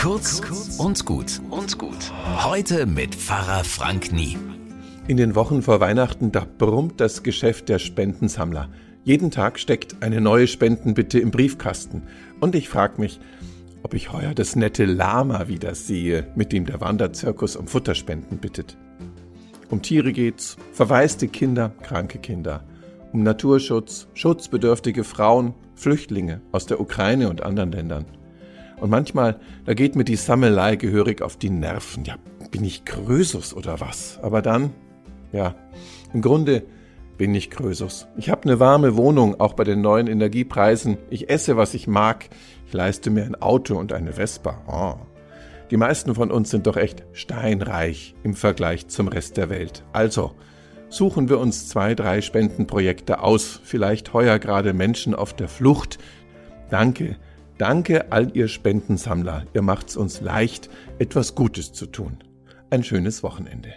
Kurz und gut und gut. Heute mit Pfarrer Frank Nie. In den Wochen vor Weihnachten, da brummt das Geschäft der Spendensammler. Jeden Tag steckt eine neue Spendenbitte im Briefkasten. Und ich frage mich, ob ich heuer das nette Lama wieder sehe, mit dem der Wanderzirkus um Futterspenden bittet. Um Tiere geht's, verwaiste Kinder, kranke Kinder. Um Naturschutz, schutzbedürftige Frauen, Flüchtlinge aus der Ukraine und anderen Ländern. Und manchmal, da geht mir die Sammelei gehörig auf die Nerven. Ja, bin ich Krösus oder was? Aber dann, ja, im Grunde bin ich Krösus. Ich habe eine warme Wohnung, auch bei den neuen Energiepreisen. Ich esse, was ich mag. Ich leiste mir ein Auto und eine Vespa. Oh. Die meisten von uns sind doch echt steinreich im Vergleich zum Rest der Welt. Also, suchen wir uns zwei, drei Spendenprojekte aus. Vielleicht heuer gerade Menschen auf der Flucht. Danke Danke all ihr Spendensammler. Ihr macht's uns leicht, etwas Gutes zu tun. Ein schönes Wochenende.